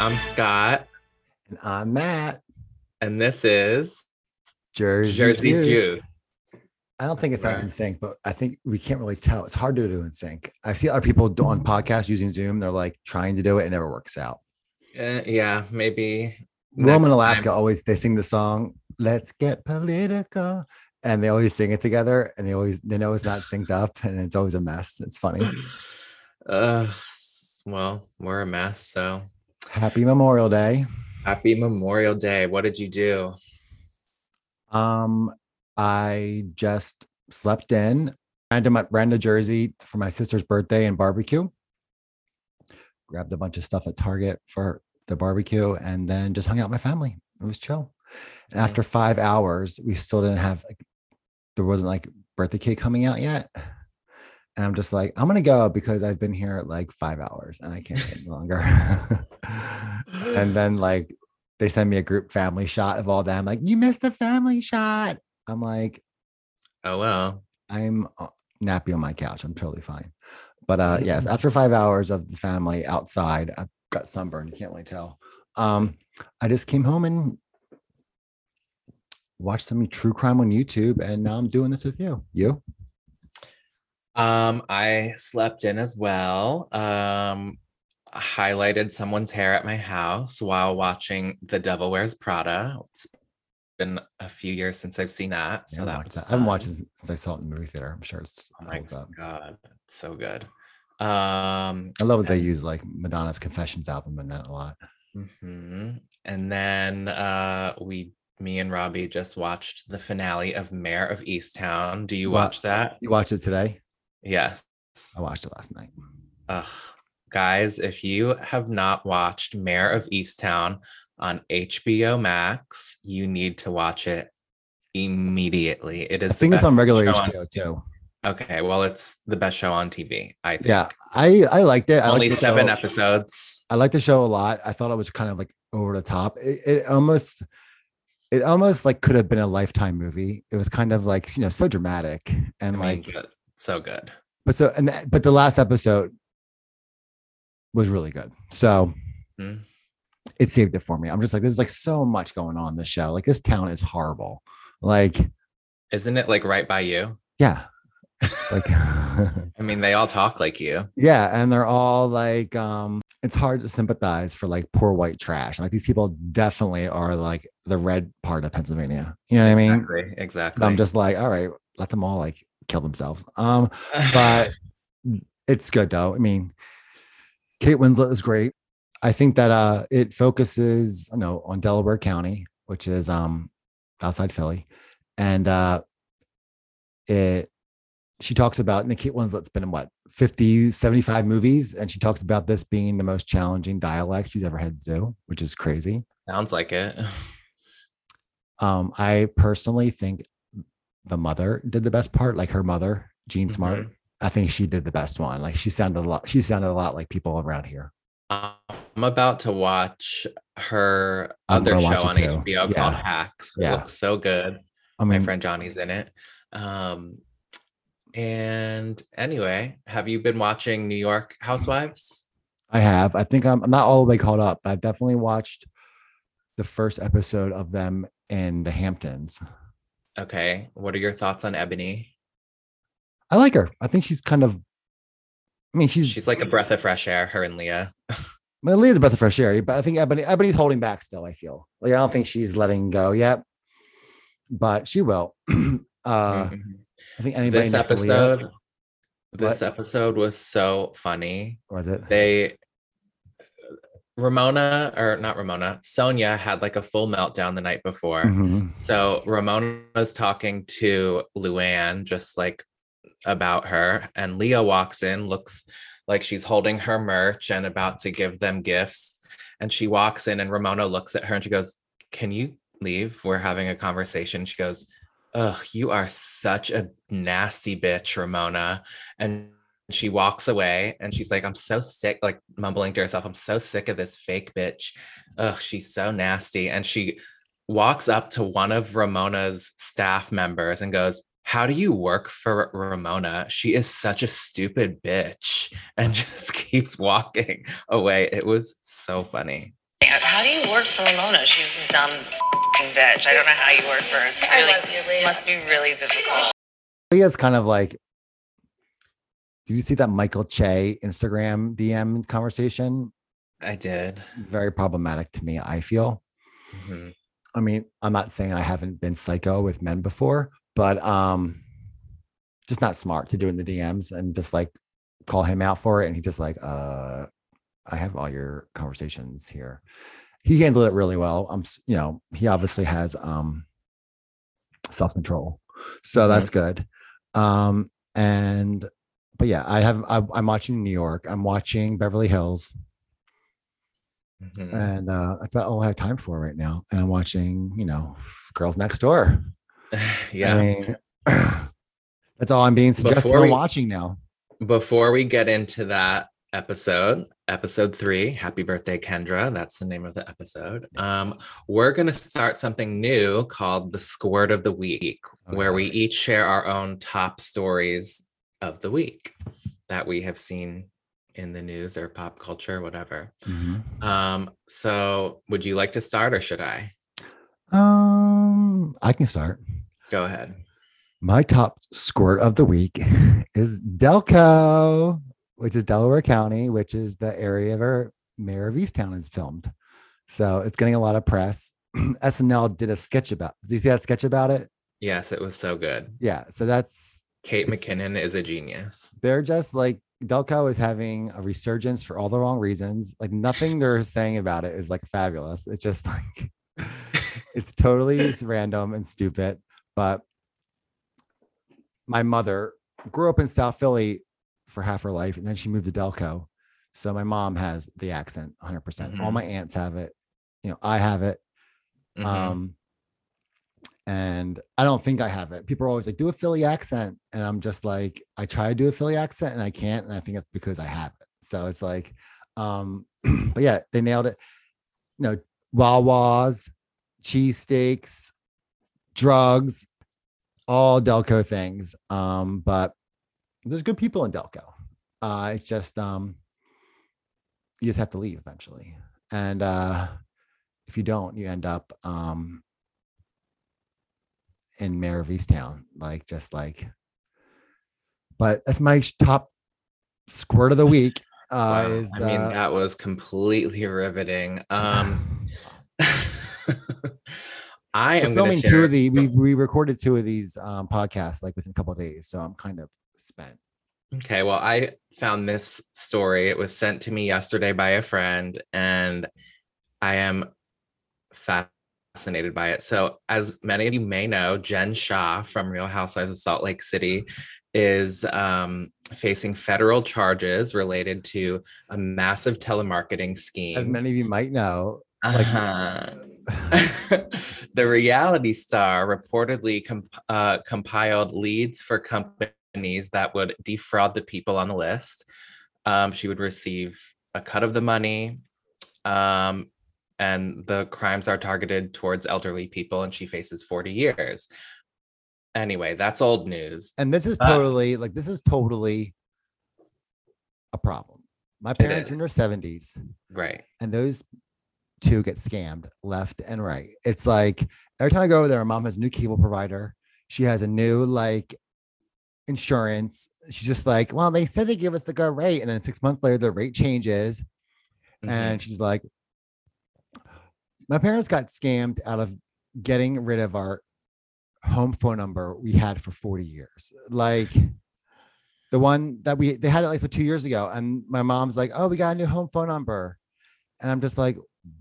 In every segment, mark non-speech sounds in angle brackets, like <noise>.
I'm Scott, And I'm Matt. and this is Jersey, Jersey Juice. Juice. I don't think it sounds Right. in sync, but I think we can't really tell. It's hard to do in sync. I see other people on podcasts using Zoom. They're like trying to do it, it never works out. Uh, yeah, maybe. Rome and Alaska time. always they sing the song "Let's Get Political," and they always sing it together, and they always they know it's not synced <sighs> up, and it's always a mess. It's funny. <sighs> Uh, well, we're a mess. So Happy Memorial Day. happy Memorial Day. What did you do? Um, I just slept in, ran to my ran to Jersey for my sister's birthday and barbecue. Grabbed a bunch of stuff at Target for the barbecue, and then just hung out with my family. It was chill. And after five hours, we still didn't have like there wasn't like birthday cake coming out yet. And I'm just like, I'm gonna go because I've been here like five hours and I can't any longer. <laughs> and then <laughs> like they send me a group family shot of all them, like, you missed the family shot. I'm like, Oh well. I'm uh, nappy on my couch. I'm totally fine. But uh yes, <laughs> after five hours of the family outside, I got sunburned. You can't really tell. Um, I just came home and watched some true crime on YouTube, and now I'm doing this with you. You? Um, I slept in as well. Um, highlighted someone's hair at my house while watching The Devil Wears Prada. It's been a few years since I've seen that, Yeah, so I that was that. I haven't watched it since I saw it in the movie theater. I'm sure it's Oh my holds up. god, so good. Um, I love that they use like Madonna's Confessions album in that a lot. mhm. And then uh, we, me and Robbie, just watched the finale of Mare of Easttown. Do you Wa- watch that? You watched it today? Yes. I watched it last night. Ugh. Guys, if you have not watched Mare of Easttown on HBO Max, you need to watch it immediately. It is I think it's on regular show on HBO too. Okay, well, it's the best show on TV. I think. Yeah, I I liked it. I Only liked the seven show. episodes. I liked the show a lot. I thought it was kind of like over the top. It, it almost, it almost like could have been a lifetime movie. It was kind of like you know so dramatic I and mean, like. So good. but so and th- but the last episode was really good. So Mhm. it saved it for me. I'm just like, there's like so much going on in the show. Like this town is horrible. Like Isn't it like right by you? yeah, like. <laughs> I mean, they all talk like you. Yeah, and they're all like, um, it's hard to sympathize for like poor white trash. Like these people definitely are like the red part of Pennsylvania. You know what I mean? Exactly. Exactly. I'm just like, all right, let them all like kill themselves. Um, but <laughs> it's good though. I mean, Kate Winslet is great. I think that uh it focuses, you know, on Delaware County, which is um outside Philly, and uh it she talks about Nick Kate Winslet's been in what 50, 75 movies, and she talks about this being the most challenging dialect she's ever had to do, which is crazy. sounds like it. <laughs> Um, I personally think the mother did the best part, like her mother, Jean Smart. Mhm. I think she did the best one. Like she sounded a lot. She sounded a lot like people around here. I'm about to watch her I'm other show on too. HBO called Yeah. Hacks. It Yeah. so good. I My friend Johnny's in it. Um, and anyway, have you been watching New York Housewives? I have. I think I'm, I'm not all the way caught up, but I've definitely watched the first episode of them in the Hamptons. Okay. What are your thoughts on Ebony? I like her. I think she's kind of. I mean, she's She's like a breath of fresh air, her and Leah. <laughs> well, Leah's a breath of fresh air, but I think Ebony Ebony's holding back still. I feel like I don't think she's letting go yet, but she will. <clears throat> uh, Mhm. I think anybody this to Leah episode, this episode was so funny. was it. they Ramona or not Ramona, Sonia had like a full meltdown the night before. Mhm. So Ramona's talking to Luann just like about her, and Leah walks in, looks like she's holding her merch and about to give them gifts. And she walks in, and Ramona looks at her and she goes, Can you leave? We're having a conversation. She goes, Ugh, you are such a nasty bitch, Ramona. And she walks away and she's like, I'm so sick, like mumbling to herself, I'm so sick of this fake bitch. Ugh, she's so nasty. And she walks up to one of Ramona's staff members and goes, How do you work for Ramona? She is such a stupid bitch. And <laughs> just keeps walking away. It was so funny. How do you work for Ramona? She's a dumb bitch. I don't know how you work for her. It's I love you, Leah. it must be really difficult. Leah's kind of like, did you see that Michael Che Instagram DM conversation? I did. Very problematic to me, I feel. Mhm. I mean, I'm not saying I haven't been psycho with men before, but um just not smart to do it in the DMs and just like call him out for it. And he just like, uh, I have all your conversations here. He handled it really well. I'm, you know, he obviously has um self-control. So Mhm. that's good. Um, and but yeah, I have I, I'm watching New York, I'm watching Beverly Hills, Mhm. and uh that's about all I have time for right now. And I'm watching, you know, Girls Next Door. <sighs> yeah. I mean, <clears throat> that's all I'm being suggested watching now. Before we get into that episode, episode three, Happy Birthday, Kendra. That's the name of the episode. Um, we're going to start something new called the Squirt of the Week, where we each share our own top stories of the week that we have seen in the news or pop culture, whatever. Mhm. Um, so would you like to start or should I? Um, I can start. Go ahead. My top squirt of the week <laughs> is Delco, which is Delaware County, which is the area where Mare of Easttown is filmed. So it's getting a lot of press. <clears throat> SNL did a sketch about. Did you see that sketch about it? Yes, it was so good. Yeah. So that's Kate It's- McKinnon is a genius. they're just like Delco is having a resurgence for all the wrong reasons. Like nothing they're <laughs> saying about it is like fabulous. It's just like <laughs> it's totally <laughs> random and stupid. But my mother grew up in South Philly for half her life, and then she moved to Delco. So my mom has the accent 100%. percent All my aunts have it. You know, I have it. Mhm. Um, and I don't think I have it. People are always like, do a Philly accent. And I'm just like, I try to do a Philly accent and I can't. And I think it's because I have it. So it's like, um, <clears throat> but yeah, they nailed it. You know, Wawa's, cheesesteaks, drugs, all Delco things. Um, but there's good people in Delco. Uh, it's just um, you just have to leave eventually. And uh if you don't, you end up um in Mare of Easttown, like just like. But that's my top squirt of the week. <laughs> Uh, Wow. is I the, mean, that was completely riveting. Um, <laughs> <laughs> I am filming two of the we we recorded two of these um podcasts like within a couple of days, so I'm kind of spent. Okay, well, I found this story. It was sent to me yesterday by a friend, and I am fascinated by it. So, as many of you may know, Jen Shah from Real Housewives of Salt Lake City is um, facing federal charges related to a massive telemarketing scheme. As many of you might know, like- Uh-huh. <laughs> the reality star reportedly comp- uh, compiled leads for companies that would defraud the people on the list. Um, she would receive a cut of the money, um, and the crimes are targeted towards elderly people, and she faces 40 years. Anyway, that's old news. and this is But- totally like this is totally a problem. My parents are in their 70s. Right. and those two get scammed left and right. It's like every time I go over there, my mom has a new cable provider. She has a new like insurance. She's just like, well, they said they give us the good rate, and then six months later, the rate changes, Mhm. and she's like, my parents got scammed out of getting rid of our home phone number we had for 40 years. Like the one that we they had it like for two years ago. And my mom's like, Oh, we got a new home phone number. And I'm just like,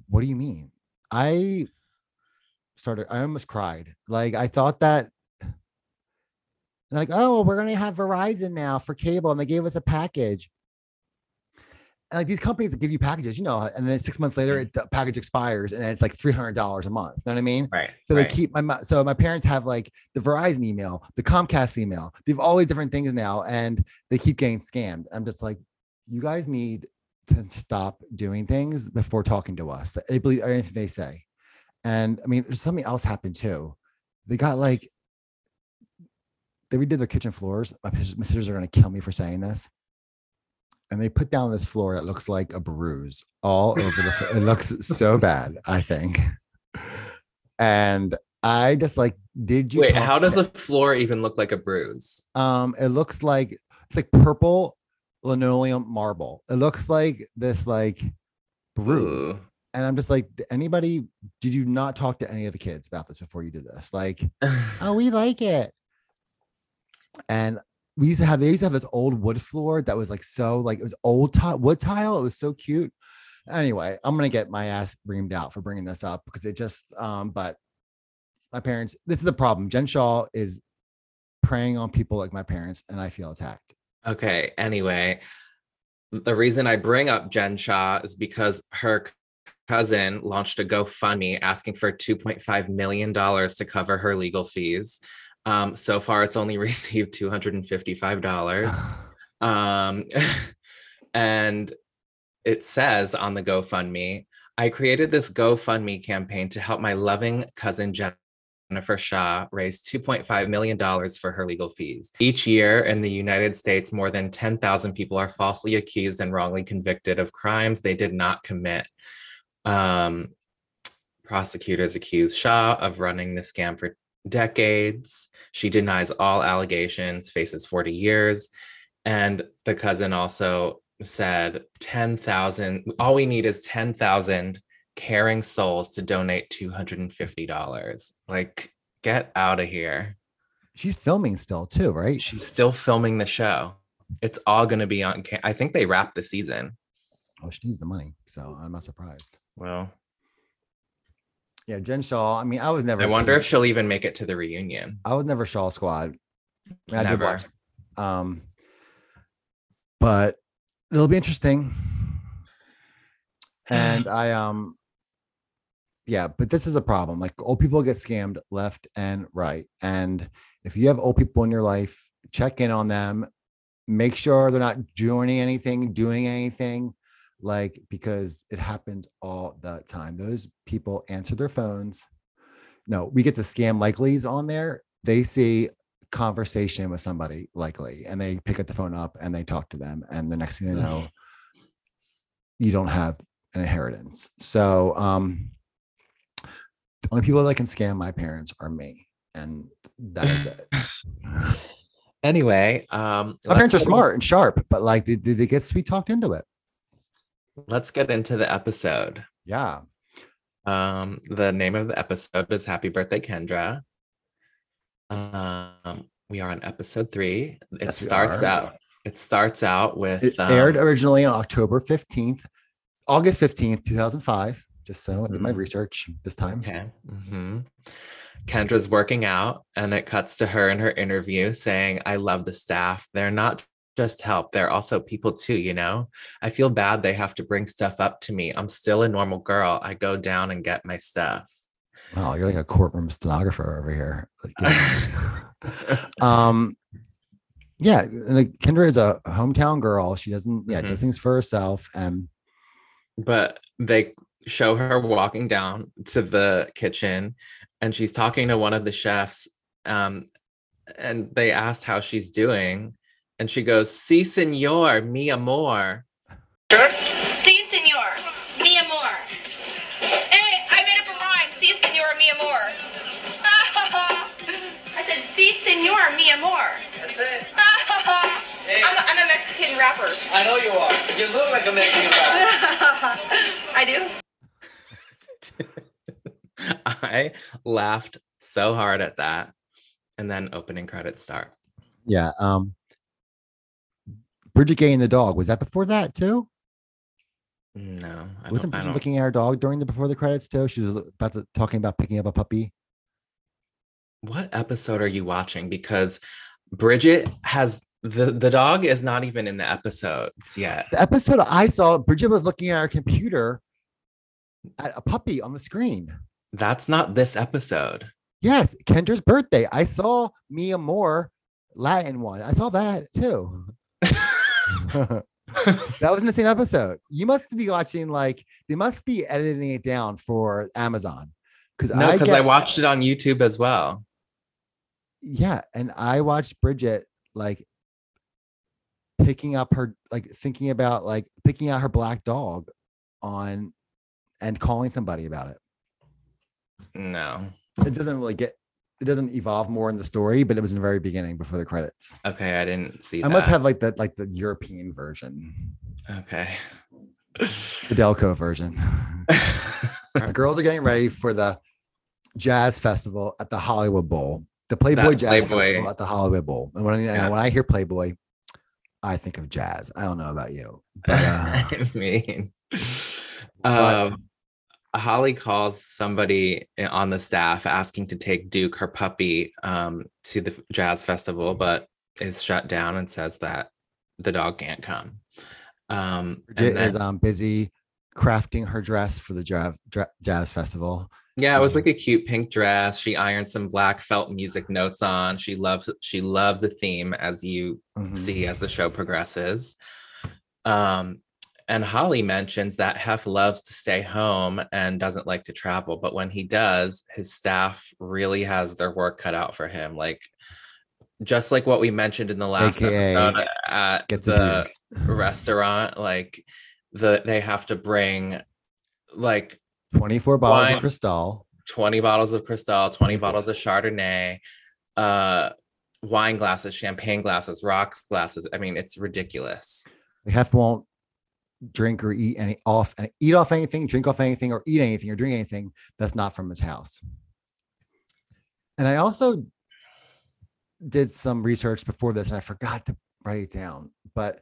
what do you mean? I started, I almost cried. Like I thought that like, oh, we're gonna have Verizon now for cable, and they gave us a package. And like these companies that give you packages, you know, and then six months later, mm-hmm. it, the package expires, and it's like three hundred dollars a month. You know what I mean? right. So right. they keep my so my parents have like the Verizon email, the Comcast email. They have all these different things now, and they keep getting scammed. I'm just like, you guys need to stop doing things before talking to us. They believe anything they say. And I mean, something else happened too. They got like they redid their kitchen floors. My sisters are gonna kill me for saying this. And they put down this floor that looks like a bruise all over the. flo- It looks so bad. I think, and I just like, did you? Wait, how does a floor even look like a bruise? Um, it looks like it's like purple linoleum marble. It looks like this like bruise. Ooh. And I'm just like, anybody, did you not talk to any of the kids about this before you did this? Like, <laughs> oh, we like it. And we used to have they used to have this old wood floor that was like so like it was old tile wood tile. It was so cute. Anyway, I'm gonna get my ass reamed out for bringing this up because it just um, but my parents, this is the problem. Jen Shah is preying on people like my parents, and I feel attacked. Okay. Anyway, the reason I bring up Jen Shah is because her cousin launched a GoFundMe asking for $2.5 million to cover her legal fees. Um, so far, it's only <laughs> received $255. <laughs> Um, <laughs> and it says on the GoFundMe, I created this GoFundMe campaign to help my loving cousin Jennifer Shah raise $2.5 million for her legal fees. Each year in the United States, more than 10,000 people are falsely accused and wrongly convicted of crimes they did not commit. Um, prosecutors accuse Shah of running the scam for decades. She denies all allegations, faces 40 years. And the cousin also said 10,000, all we need is 10,000 caring souls to donate $250. Like, get out of here. She's filming still too, right? She's still filming the show. It's all going to be on. I think they wrapped the season. Oh, she needs the money, so I'm not surprised. Well, Yeah, Jen Shah. I mean, I was never. I wonder team- if she'll even make it to the reunion. I was never Shah Squad. I, mean, I did Never. watch, um, but it'll be interesting. <sighs> And I um, yeah, but this is a problem. Like old people get scammed left and right, and if you have old people in your life, check in on them. Make sure they're not joining anything, doing anything, like because it happens all the time. Those people answer their phones. No, we get the scam likelies on there. They see conversation with somebody likely and they pick up the phone up and they talk to them and the next thing you know you don't have an inheritance so um the only people that can scam my parents are me and that is it <laughs> Anyway, um, my parents are let's get in- smart and sharp but like they, they, they get sweet talked into it Let's get into the episode. yeah Um, the name of the episode is Happy Birthday, Kendra. Um, we are on episode three. It Yes, starts out. It starts out with it aired um, originally on october 15th august 15th 2005 just so i did my Mhm. research this time Okay. hmm Kendra's working out, and it cuts to her in her interview saying, I love the staff. They're not just help, they're also people too, you know? I feel bad they have to bring stuff up to me. I'm still a normal girl. I go down and get my stuff. wow you're like a courtroom stenographer over here yeah. <laughs> <laughs> um yeah and like, kendra is a hometown girl she doesn't yeah Mhm. does things for herself and but they show her walking down to the kitchen and she's talking to one of the chefs um, and they asked how she's doing and she goes si senor mi amor Si, senor, mi amor. Hey, I made up a rhyme. Si, senor, mi amor. <laughs> I said, si, senor, mi amor. That's it. <laughs> I'm, a, I'm a Mexican rapper. I know you are. You look like a Mexican rapper. <laughs> I do. i laughed so hard at that and then opening credits start yeah um bridget gay and the dog was that before that too? No I wasn't bridget looking at her dog during the before the credits too? She was about to talking about picking up a puppy? What episode are you watching? Because bridget has the the dog is not even in the episodes yet. The episode i saw bridget was looking at her computer at a puppy on the screen. That's not this episode. Yes, Kendra's birthday. I saw Mia Moore Latin one. I saw that too. <laughs> <laughs> that was in the same episode. You must be watching like they must be editing it down for Amazon because no I because get i watched it on youtube as well yeah, and I watched Bridget like picking up her like thinking about like picking out her black dog on and calling somebody about it. No. It doesn't really get it doesn't evolve more in the story, but it was in the very beginning before the credits. Okay, I didn't see I that. must have like the like the European version, Okay. the Delco version. the <laughs> girls are getting ready for the jazz festival at the Hollywood Bowl, the Playboy That Jazz Playboy. Festival at the Hollywood Bowl. And when I, Yeah. when I hear Playboy, I think of jazz. I don't know about you, but uh, <laughs> I mean, um, Holly calls somebody on the staff asking to take Duke, her puppy, um, to the jazz festival, but is shut down and says that the dog can't come. Um, Bridget and is um, busy crafting her dress for the jazz, jazz festival. yeah, it was like a cute pink dress. She ironed some black felt music notes on. She loves she loves a theme as you Mhm. see as the show progresses. Um, and Holly mentions that Hef loves to stay home and doesn't like to travel, but when he does, his staff really has their work cut out for him. Like just like what we mentioned in the last AKA episode at the abused. restaurant, like the they have to bring like 24 bottles Wine. of Cristal. 20 bottles of Cristal, 20 24. bottles of Chardonnay, uh, wine glasses, champagne glasses, rocks glasses. I mean, it's ridiculous. Hef won't drink or eat any off and eat off anything, drink off anything, or eat anything or drink anything that's not from his house. And I also did some research before this and I forgot to write it down, but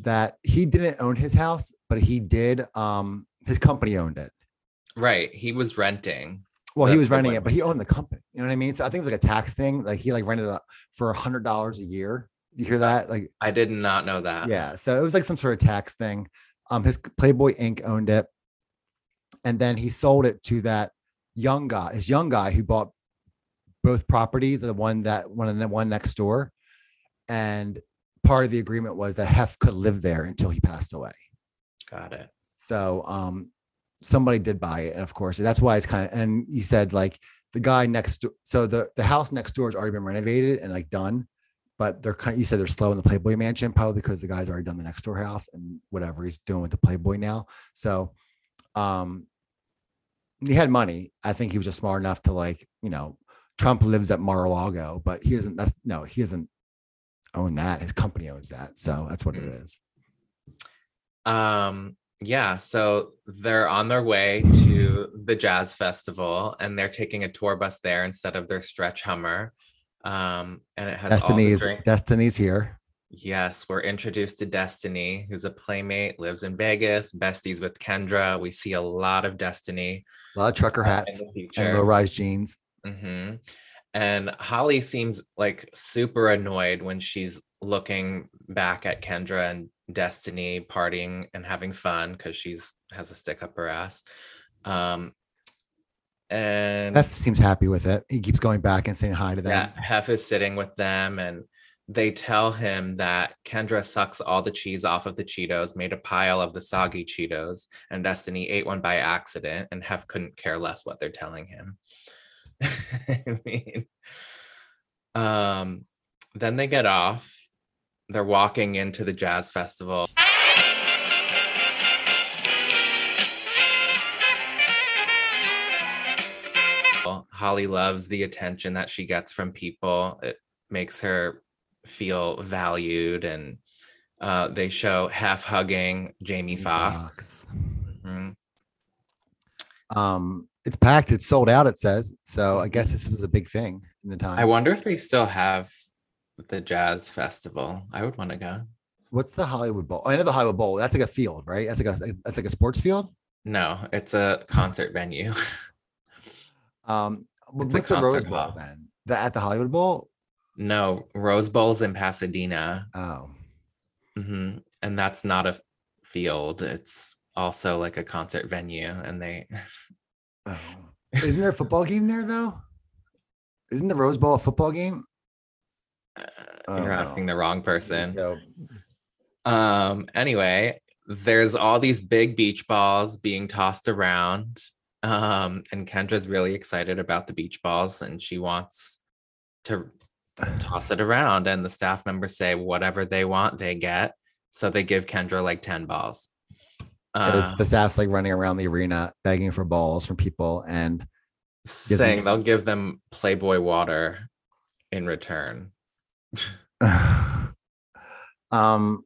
that he didn't own his house, but he did um his company owned it. Right. He was renting. Well, he was renting it, but he owned the company. You know what I mean? So I think it was like a tax thing. Like he like rented it for a hundred dollars a year. You hear that? Like I did not know that. yeah. So it was like some sort of tax thing. Um, his Playboy Inc. owned it, and then he sold it to that young guy, his young guy who bought both properties, the one that one and the one next door. And part of the agreement was that Hef could live there until he passed away. Got it. So um somebody did buy it. And of course, that's why it's kind of and you said like the guy next door. So the the house next door has already been renovated and like done, but they're kind of you said they're slow in the Playboy mansion, probably because the guy's already done the next door house and whatever he's doing with the Playboy now. So um he had money. I think he was just smart enough to like, you know, Trump lives at Mar-a-Lago, but he isn't that's no, he doesn't own that. His company owns that. So that's what it Mm. Um, yeah, so they're on their way to the jazz festival and they're taking a tour bus there instead of their stretch hummer. Um, and it has Destiny's Destiny's here. Yes, we're introduced to Destiny, who's a playmate, lives in Vegas, besties with Kendra. We see a lot of Destiny A lot of trucker uh, hats and low-rise jeans. hmm And Holly seems like super annoyed when she's looking back at Kendra and Destiny partying and having fun because she's has a stick up her ass. Um, and Beth seems happy with it. He keeps going back and saying hi to them. yeah, Hef is sitting with them and they tell him that Kendra sucks all the cheese off of the Cheetos, made a pile of the soggy Cheetos, and Destiny ate one by accident, and Hef couldn't care less what they're telling him. <laughs> I mean, um, then they get off. They're walking into the jazz festival. Holly loves the attention that she gets from people. It makes her feel valued, and uh, they show Hef hugging Jamie Foxx. Mhm. Um, it's packed. It's sold out. It says. So I guess this was a big thing in the time. I wonder if they still have the jazz festival. I would want to go. What's the Hollywood Bowl? Oh, I know the Hollywood Bowl. That's like a field, right? That's like a that's like a sports field. No, it's a concert venue. <laughs> Um, It's what's the Rose Bowl hall. then? The, at the Hollywood Bowl? no, Rose Bowl's in Pasadena. Oh, hmm And that's not a field. It's also like a concert venue. And they, oh. <laughs> Isn't there a football game there though? Isn't the Rose Bowl a football game? uh, Oh, you're no. asking the wrong person. So Um, anyway, there's all these big beach balls being tossed around. Um, and Kendra's really excited about the beach balls and she wants to toss it around, and the staff members say whatever they want, they get. So they give Kendra like 10 balls. Uh, the staff's like running around the arena begging for balls from people, and saying they'll give them Playboy water in return. <sighs> um,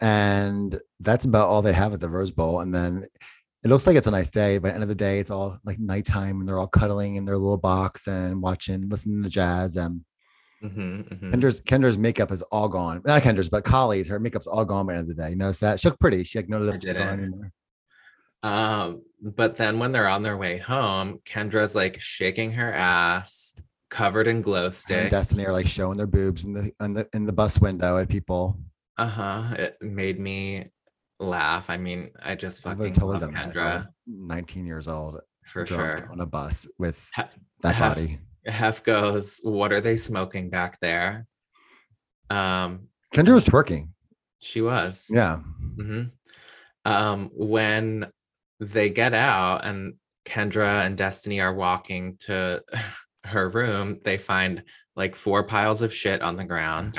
and that's about all they have at the Rose Bowl. And then it looks like it's a nice day, but at the end of the day, it's all like nighttime, and they're all cuddling in their little box and watching, listening to jazz. And Mhm, mhm. Kendra's Kendra's makeup is all gone. Not Kendra's, but Collie's. Her makeup's all gone by the end of the day. You notice that? She looked pretty. She had no lipstick on anymore. Um, but then when they're on their way home, Kendra's like shaking her ass, covered in glow Her and. Destiny are like showing their boobs in the in the in the bus window at people. Uh huh. It made me laugh. I mean, I just fucking totally love I Kendra was 19 years old, for sure. on a bus with Ha- that ha- body. Hef goes, "What are they smoking back there?" Um, Kendra was twerking. she was. Yeah. hmm Um, when they get out and Kendra and Destiny are walking to <laughs> her room, they find like four piles of shit on the ground.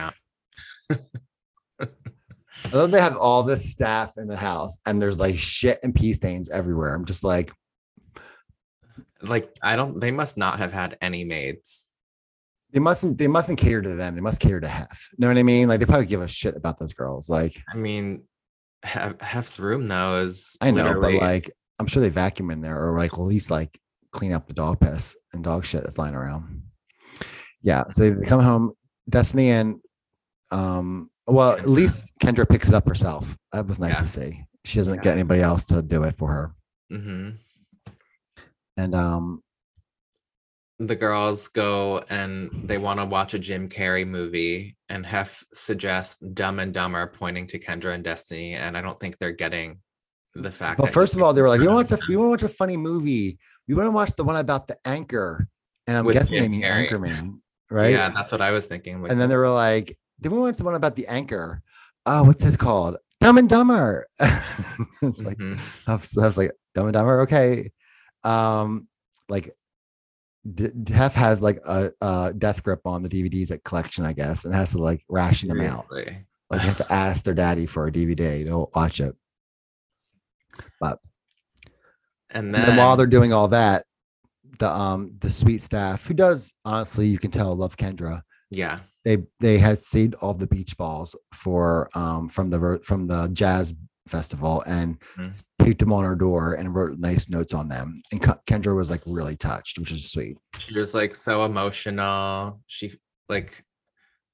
I love they have all this staff in the house and there's like shit and pee stains everywhere. I'm just like, Like, I don't, they must not have had any maids. they mustn't they mustn't cater to them. They must cater to Hef. You know what I mean? Like they probably give a shit about those girls. Like I mean, Hef, Hef's room though is I know, literally- but like I'm sure they vacuum in there or like at least like clean up the dog piss and dog shit that's lying around. Yeah. So they come home, Destiny and um well, at least Kendra picks it up herself. That was nice Yeah. to see. She doesn't Yeah. get anybody else to do it for her. Mhm. And um the girls go and they want to watch a Jim Carrey movie, and Hef suggests Dumb and Dumber, pointing to Kendra and Destiny, and I don't think they're getting the fact. Well, first of all, they were like, "We want to, we want to watch a funny movie. We want to watch the one about the anchor." And I'm With guessing they Jim mean Carrey. Anchorman, <laughs> right? Yeah, that's what I was thinking. like, And then they were like, "Did we watch the one about the anchor? Oh, what's this called? Dumb and Dumber." <laughs> it's like mhm. I was, I was like, "Dumb and Dumber, okay." Um, like. D- Def has like a, a death grip on the DVDs at collection, I guess, and has to like ration them out. Like they have to <laughs> ask their daddy for a DVD to watch it. And And then, then while they're doing all that, the um the sweet staff, who does honestly, you can tell love Kendra. Yeah, They they had saved all the beach balls for um from the from the jazz festival and Mhm. taped them on her door and wrote nice notes on them. And Kendra was like really touched, which is sweet. she was like so emotional. She like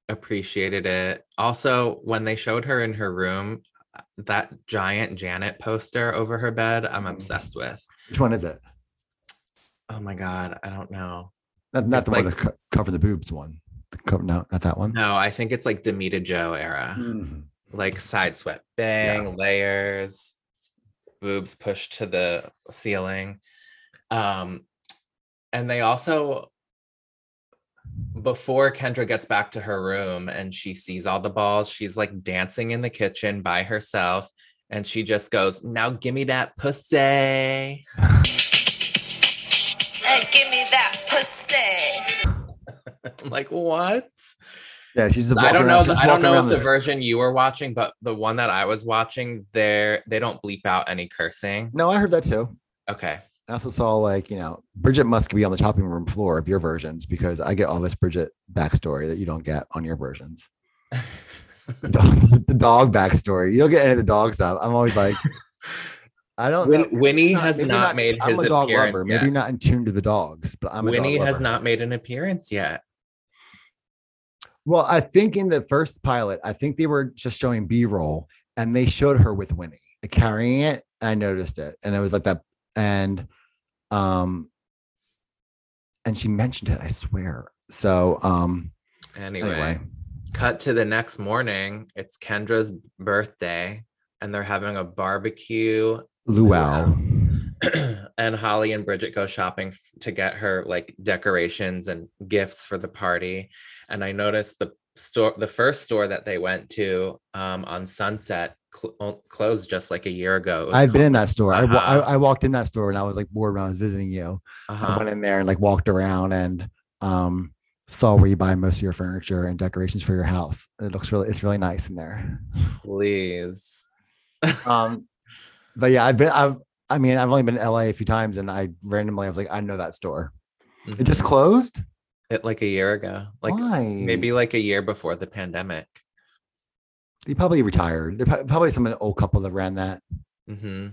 appreciated it. Also, when they showed her in her room, uh, that giant Janet poster over her bed, I'm Mhm. obsessed with. Which one is it? Oh my god, I don't know. Not, not the one that co- cover the boobs one. The cover, no, not that one. No, I think it's like Damita Jo era. Mhm. Like side sweat bang, layers, boobs pushed to the ceiling. Um and they also before Kendra gets back to her room and she sees all the balls, she's like dancing in the kitchen by herself and she just goes, "Now give me that pussy." And give me that pussy. I'm <laughs> like, "What?" Yeah, she's I don't know. around, the- I don't know if the this- version you were watching, but the one that I was watching, there they don't bleep out any cursing. No, I heard that too. Okay. I also saw like, you know, Bridget must be on the chopping room floor of your versions because I get all this Bridget backstory that you don't get on your versions. <laughs> Dog, <laughs> the dog backstory. You don't get any of the dog stuff. I'm always like, I don't. Win- Maybe Winnie you're has not you're made I'm a dog lover. yet. Maybe not in tune to the dogs, but I'm a Winnie has not made an appearance yet. Well, I think in the first pilot, I think they were just showing B roll and they showed her with Winnie carrying it. I noticed it. And it was like that. And, um, and she mentioned it, I swear. So, um, Anyway, anyway, cut to the next morning. It's Kendra's birthday, and they're having a barbecue. luau. <clears throat> and Holly and Bridget go shopping f- to get her like decorations and gifts for the party. And I noticed the store, the first store that they went to um, on Sunset, cl- closed just like a year ago. I've been in that store. I, wa- I, Uh-huh. I walked in that store and I was like bored when I was visiting you. I Uh-huh. went in there and like walked around and, um, saw where you buy most of your furniture and decorations for your house. It looks really, it's really nice in there. Please. <laughs> Um, but yeah, I've been, I've, I mean, I've only been to LA a few times, and I randomly I was like, I know that store. It just Mhm. closed. it like a year ago. Like Why? maybe like a year before the pandemic. they probably retired. They're probably some old couple that ran that. Mm-hmm.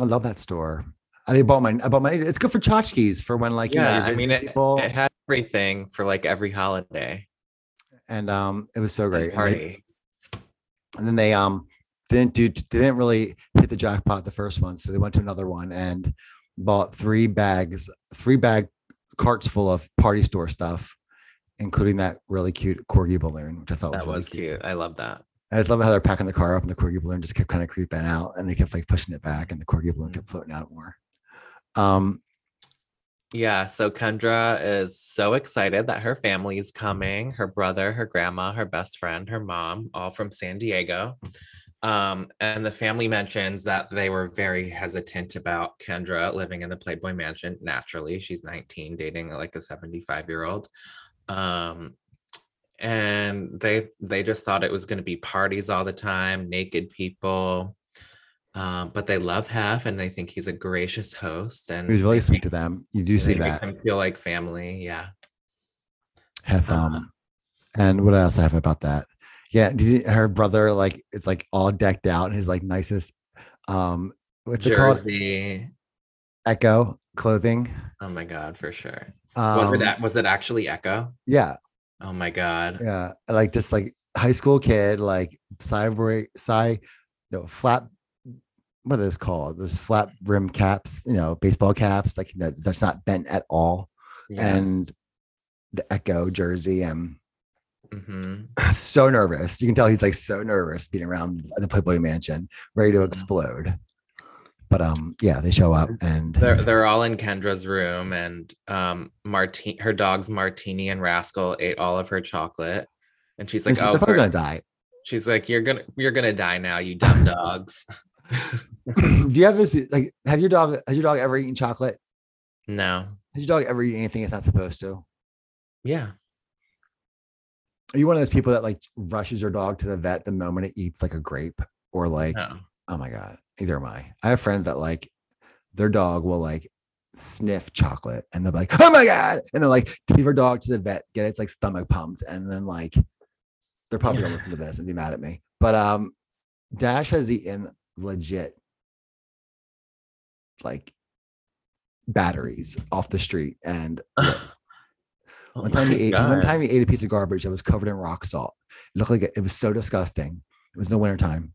I love that store. I bought my, I bought my. It's good for tchotchkes for when like you know yeah, I mean it, people, it had everything for like every holiday and um, it was so great. And, they- party. and then they um didn't do they didn't really hit the jackpot the first one, so they went to another one and bought three bags, three bag carts full of party store stuff, including that really cute corgi balloon, which I thought that was, really was cute. I love that. I just love how they're packing the car up and the corgi balloon just kept kind of creeping out and they kept like pushing it back and the corgi balloon Mhm. kept floating out more. Um, Yeah, so Kendra is so excited that her family is coming. Her brother, her grandma, her best friend, her mom, all from San Diego. Um, and the family mentions that they were very hesitant about Kendra living in the Playboy Mansion. Naturally, she's 19, dating like a 75 year old. Um, and they they just thought it was going to be parties all the time, naked people. Um, but they love Hef and they think he's a gracious host. And he's really sweet to them. You do see that. them feel like family. Yeah. Uh-huh. um, and what else I have about that? Yeah, her brother like is like all decked out in his like nicest um, what's it called? Ecko clothing. Oh my god, for sure. Um, Was it was it actually Ecko? yeah, Oh my god. yeah, like just like high school kid, like cyber side, no flat. What are those called? Those flat rim caps, you know, baseball caps, like that, that's not bent at all, Yeah. and the Ecko jersey. And Mhm. <sighs> so nervous. You can tell he's like so nervous being around the Playboy Mansion, ready to Mhm. explode. But um, yeah, they show up and They're they're all in Kendra's room, and um, Martine, her dogs Martini and Rascal ate all of her chocolate, and she's like, she's "Oh, they're probably we're-" gonna die. she's like, you're gonna you're gonna die now, you dumb <laughs> dogs." <clears throat> Do you have this? Like, have your dog? Has your dog ever eaten chocolate? no. Has your dog ever eaten anything it's not supposed to? Yeah. Are you one of those people that like rushes your dog to the vet the moment it eats like a grape or like, No. oh my god, either am I. I have friends that like their dog will like sniff chocolate and they're like, oh my god, and they're like take their dog to the vet, get its like stomach pumped, and then like they're probably gonna listen to this and be mad at me. But um, Dash has eaten legit like batteries off the street and <laughs> Oh one time, he ate, one time he ate a piece of garbage that was covered in rock salt. It looked like it, it was so disgusting. It was no winter time.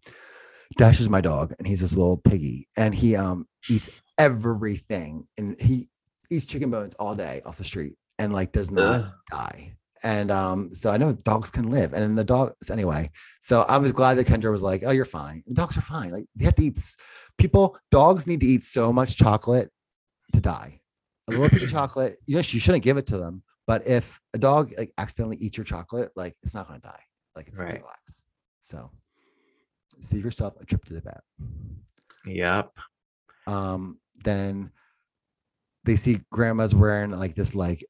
Dash is my dog, and he's this little piggy, and he um eats everything, and he eats chicken bones all day off the street, and like does not Ugh. die. And um, so I know dogs can live, and then the dogs anyway. So I was glad that Kendra was like, "Oh, you're fine. The dogs are fine. Like they have to eat. People, dogs need to eat so much chocolate to die. A little piece of <clears throat> chocolate, you know, you shouldn't give it to them. But if a dog like accidentally eats your chocolate, like it's not going to die. Like it's gonna relax. So save yourself a trip to the vet. Yep. Um, then they see grandma's wearing like this like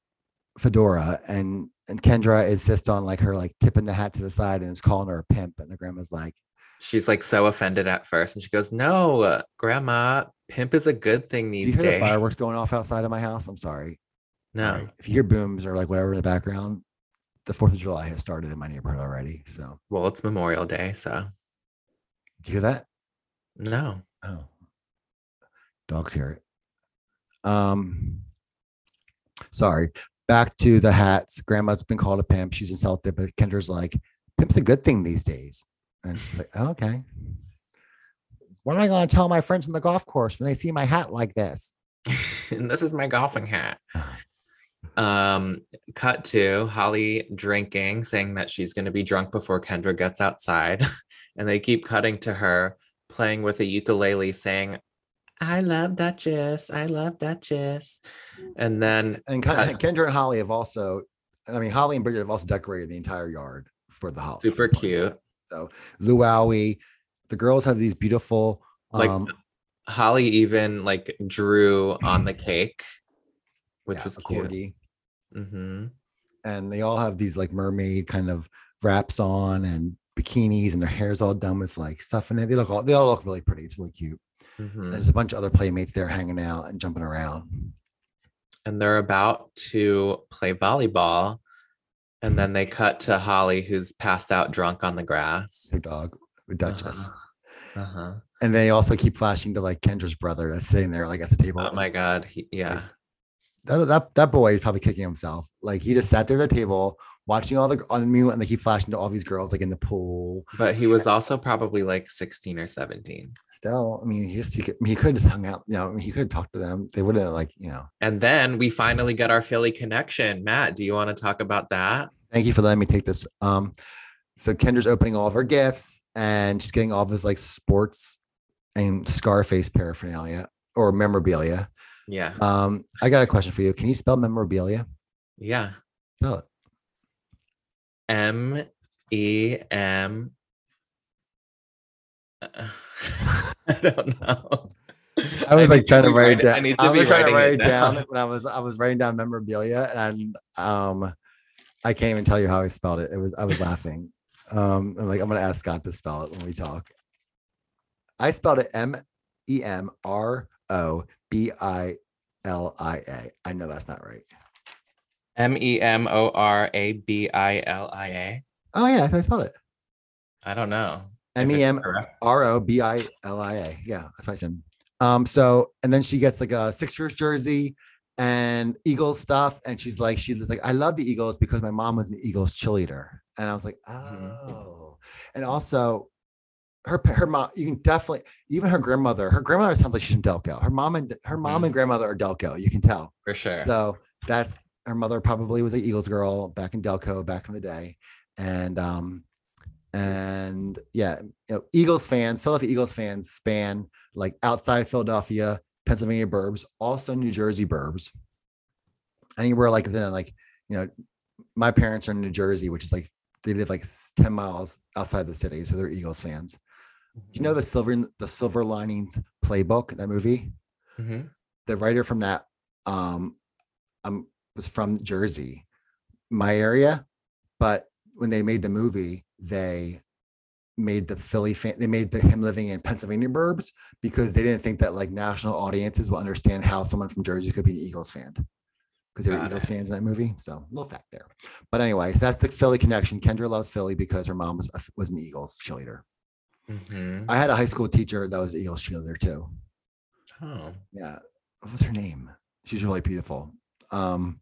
fedora and and Kendra insists on like her like tipping the hat to the side and is calling her a pimp. And the grandma's like, She's like so offended at first, and she goes, "No, uh, Grandma, pimp is a good thing these Do you hear the fireworks going off outside of my house? I'm sorry. No. Right. If you hear booms or like whatever in the background, the Fourth of July has started in my neighborhood already. So Well, it's Memorial Day, so do you hear that? no. Oh, dogs hear it. Um, sorry. Back to the hats. Grandma's been called a pimp. She's insulted, but Kendra's like, pimp's a good thing these days. And she's like, "Oh, okay. What am I going to tell my friends on the golf course when they see my hat like this? and <laughs> this is my golfing hat. <sighs> Um, cut to Holly drinking, saying that she's going to be drunk before Kendra gets outside. <laughs> and they keep cutting to her playing with a ukulele, saying, I love Duchess. I love Duchess. And then And cut- Ken- Kendra and Holly have also, I mean, Holly and Bridget have also decorated the entire yard for the house. super cute. So luau, the girls have these beautiful, Like um, Holly even like drew on the cake, which yeah, was a cute. corgi. hmm and they all have these like mermaid kind of wraps on and bikinis, and their hair's all done with like stuff in it. They look all they all look really pretty. It's really cute. Mhm. There's a bunch of other playmates there hanging out and jumping around. And they're about to play volleyball. And then they cut to Holly, who's passed out drunk on the grass. Their dog, with Duchess. Uh huh. And they also keep flashing to like Kendra's brother that's sitting there like at the table. Oh my God. He, yeah. That, that that boy is probably kicking himself. Like he just sat there at the table watching all the on the mute and they keep flashing to all these girls like in the pool. But he was also probably like 16 or 17. Still, I mean, he just he could, he could have just hung out. You know, he could have talked to them. They would have like you know. And then we finally get our Philly connection. Matt, do you want to talk about that? Thank you for letting me take this. Um, so Kendra's opening all of her gifts and she's getting all of this like sports and Scarface paraphernalia or memorabilia. Yeah. Um, I got a question for you. Can you spell memorabilia? Yeah. Spell it. M E M. <laughs> I don't know. I was like trying to write it down. I need to I be was trying to writing write it down when I was I was writing down memorabilia and um I can't even tell you how I spelled it. It was I was laughing. Um I'm like I'm gonna ask Scott to spell it when we talk. I spelled it M E M R O B I L I A. I know that's not right. M E M O R A B I L I A. Oh yeah, that's how I spelled it. I don't know. M E M. R O B I L I A. Yeah, that's what I said. Um, so and then she gets like a Sixers jersey and Eagles stuff, and she's like, she's like, I love the Eagles because my mom was an Eagles cheerleader, and I was like, Mhm. oh, and also her her mom, you can definitely even her grandmother, her grandmother sounds like she's from Delco. Her mom and her mom and grandmother are Delco, you can tell. For sure. So that's her mother probably was an Eagles girl back in Delco back in the day. And um and yeah, you know, Eagles fans, Philadelphia Eagles fans span like outside Philadelphia, Pennsylvania burbs, also New Jersey burbs. Anywhere like within like, you know, my parents are in New Jersey, which is like they live like 10 miles outside the city. So they're Eagles fans. Do you know the silver the silver linings playbook, that movie? Mhm. the writer from that um um was from Jersey, my area, but when they made the movie, they made the Philly fan they made the him living in Pennsylvania burbs because they didn't think that like national audiences will understand how someone from Jersey could be an Eagles fan. Because they were Got Eagles it. fans in that movie. So little fact there. But anyway, that's the Philly connection. Kendra loves Philly because her mom was a- was an Eagles cheerleader. Mhm. I had a high school teacher that was Eagles cheerleader too. Oh. Yeah. What was her name? She's really beautiful. Um,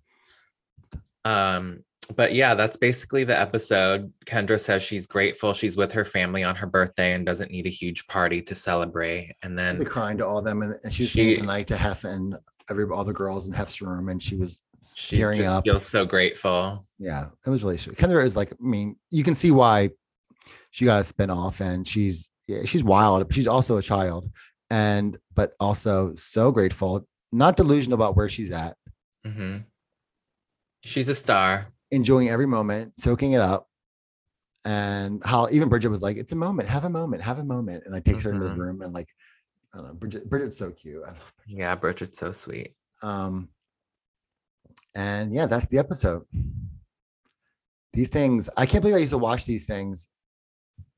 Um, but yeah, that's basically the episode. Kendra says she's grateful she's with her family on her birthday and doesn't need a huge party to celebrate. And then crying to all of them, and, and she was She- singing tonight to Hef and every all the girls in Hef's room, and she was she tearing up. feels so grateful. Yeah, it was really sweet. Kendra is like, I mean, you can see why she got a spin off, and she's she's wild. She's also a child, and but also so grateful, not delusional about where she's at, Mhm. She's a star. enjoying every moment, soaking it up. And how even Bridget was like, "It's a moment. Have a moment. Have a moment." And I takes her into the room and like, I don't know. Bridget, Bridget's so cute. I love Bridget. Yeah, Bridget's so sweet. Um, and yeah, that's the episode. These things, I can't believe I used to watch these things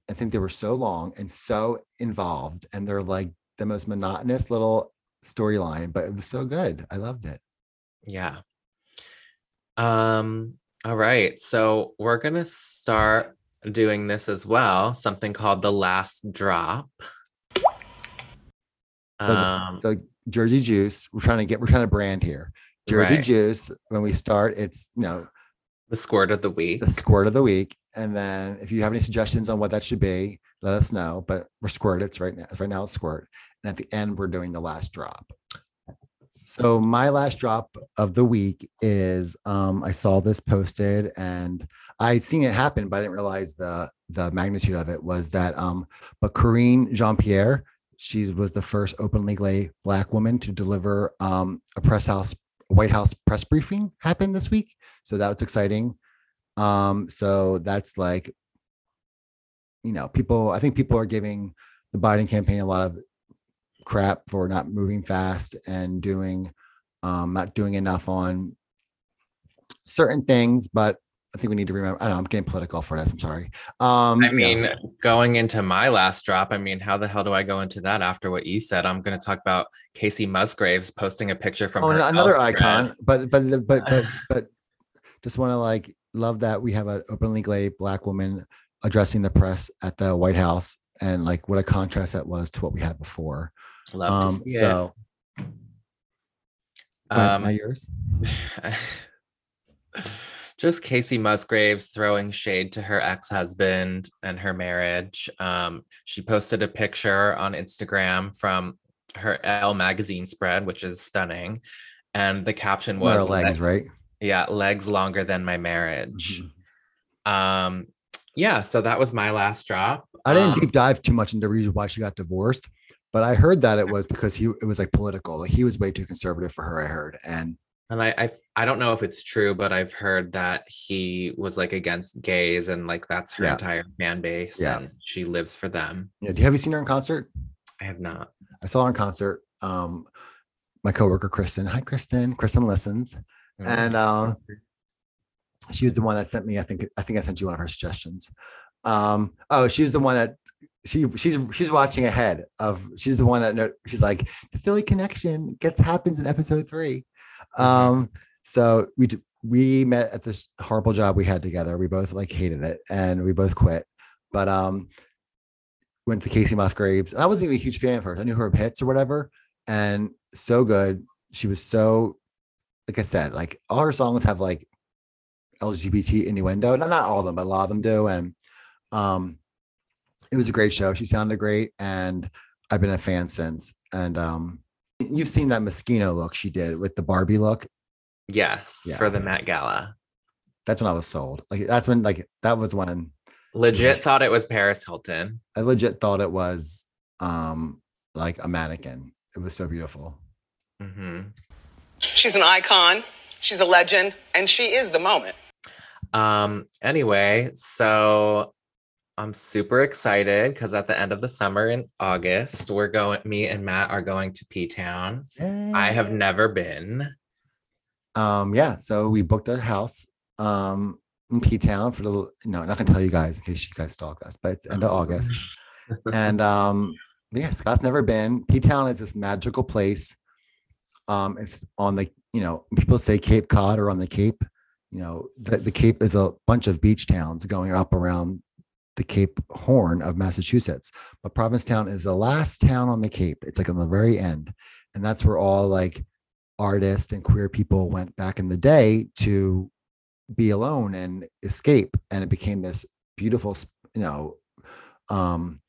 and think they were so long and so involved, and they're like the most monotonous little storyline, but it was so good. I loved it. Yeah. Um, all right. So we're gonna start doing this as well, something called the last drop. So, Um, so Jersey Juice, we're trying to get, we're trying to brand here. Jersey Right. Juice, when we start, it's you know the squirt of the week. the squirt of the week. And then if you have any suggestions on what that should be, let us know. But we're squirt. It's right now. Right now it's squirt. And at the end, we're doing the last drop. So my last drop of the week is um, I saw this posted and I'd seen it happen, but I didn't realize the the magnitude of it was that um, but Karine Jean Pierre, she was the first openly gay black woman to deliver um, a press house White House press briefing happened this week. So that was exciting. Um, so that's like, you know, people, I think people are giving the Biden campaign a lot of crap for not moving fast and doing, um, not doing enough on certain things, but I think we need to remember. I don't know. I'm getting political for this. I'm sorry. Um, I mean, going into my last drop, I mean, how the hell do I go into that after what you said? I'm going to talk about Kacey Musgraves posting a picture from oh, her another icon, but but but but but <sighs> just want to like love that we have an openly gay black woman addressing the press at the White House, and like what a contrast that was to what we had before. Love Um, to see it. so my, Um, my yours. <sighs> <laughs> just Kacey Musgraves throwing shade to her ex-husband and her marriage. Um, she posted a picture on Instagram from her Elle magazine spread, which is stunning. And the caption was are legs, right? yeah, legs longer than my marriage. Mhm. Um, yeah, so that was my last drop. I didn't Um, deep dive too much into the reason why she got divorced, but I heard that it was because he it was like political. Like he was way too conservative for her. I heard, and And I, I I don't know if it's true, but I've heard that he was like against gays and like that's her Yeah. entire fan base Yeah. and she lives for them. yeah. Do you have you seen her in concert? I have not. I saw her in concert. Um, my coworker Kristen. Hi, Kristen. Kristen listens, Mm. and um, she was the one that sent me. I think I think I sent you one of her suggestions. Um, oh, she's the one that she she's she's watching ahead of. She's the one that she's like the Philly connection gets happens in episode three. Um, so we d- we met at this horrible job we had together. We both like hated it, and we both quit. But um, went to Kacey Musgraves, and I wasn't even a huge fan of hers. I knew her hits or whatever, and so good. She was so, like I said, like all her songs have like LGBT innuendo. Not not all of them, but a lot of them do. And um, it was a great show. She sounded great, and I've been a fan since. And um, you've seen that Moschino look she did with the Barbie look. Yes, Yeah. for the Met Gala. That's when I was sold. Like that's when like that was when Legit thought it was Paris Hilton. I legit thought it was um like a mannequin. It was so beautiful. hmm She's an icon, she's a legend, and she is the moment. Um. Anyway, so I'm super excited because at the end of the summer in August, we're going. Me and Matt are going to P Town. I have never been. um yeah so we booked a house um in p-town for the no I'm not gonna tell you guys in case you guys stalk us but it's end of august <laughs> and um yeah scott's never been p-town is this magical place um it's on the you know people say cape cod or on the cape you know the, the cape is a bunch of beach towns going up around the cape horn of massachusetts. But provincetown is the last town on the cape. It's like on the very end. And that's where all like artists and queer people went back in the day to be alone and escape. And it became this beautiful you know um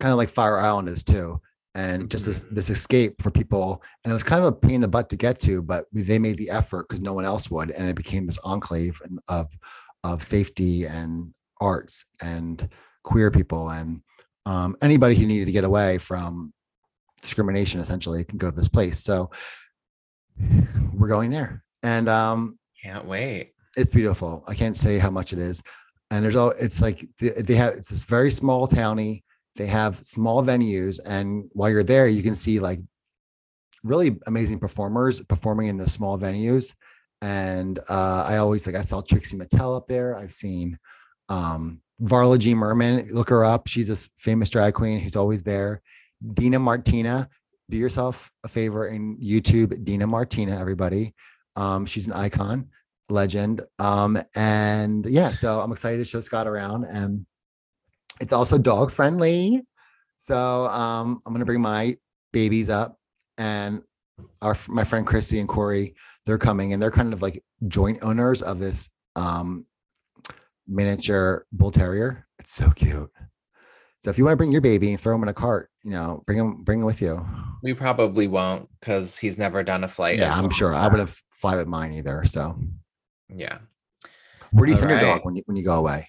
kind of like fire island is too. And just this this escape for people. And it was kind of a pain in the butt to get to but they made the effort because no one else would. And it became this enclave of of safety and arts and queer people and um, anybody who needed to get away from discrimination essentially can go to this place. So we're going there. And um Can't wait. it's beautiful. I can't say how much it is. And there's all it's like they, they have it's this very small towny they have small venues. And while you're there you can see like really amazing performers performing in the small venues. And uh i always like i saw trixie mattel up there. I've seen um varla jean merman look her up. She's a famous drag queen who's always there. Dina martina do yourself a favor and youtube dina martina everybody. Um she's an icon legend. Um and yeah so i'm excited to show scott around and it's also dog friendly. So um i'm gonna bring my babies up and our my friend christy and corey they're coming and they're kind of like joint owners of this um miniature bull terrier it's so cute so if you want to bring your baby and throw him in a cart you know bring him bring him with you We probably won't because he's never done a flight. yeah i'm sure i wouldn't fly with mine either so Yeah. where do you send your dog when you when you go away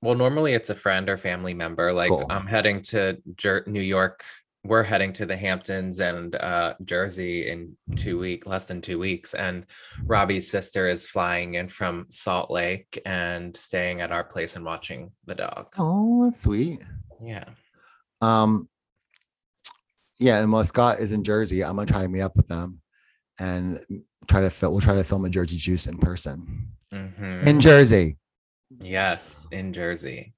Well, normally it's a friend or family member. Like Cool. I'm heading to Jer- New York. We're heading to the Hamptons and uh, Jersey in two week, less than two weeks. And Robbie's sister is flying in from Salt Lake and staying at our place and watching the dog. oh that's sweet Yeah. Um, yeah, and while Scott is in Jersey, I'm gonna try to meet up with them, and try to film. We'll try to film a Jersey Juice in person Mhm. in Jersey. yes, in Jersey.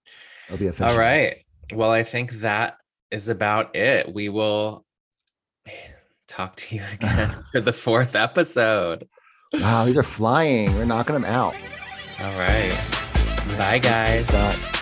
It'll be official. All right. Well, I think that is about it. We will <sighs> talk to you <laughs> again <laughs> for the fourth episode. Wow, these are flying. We're knocking them out. All right. Bye, guys. Bye.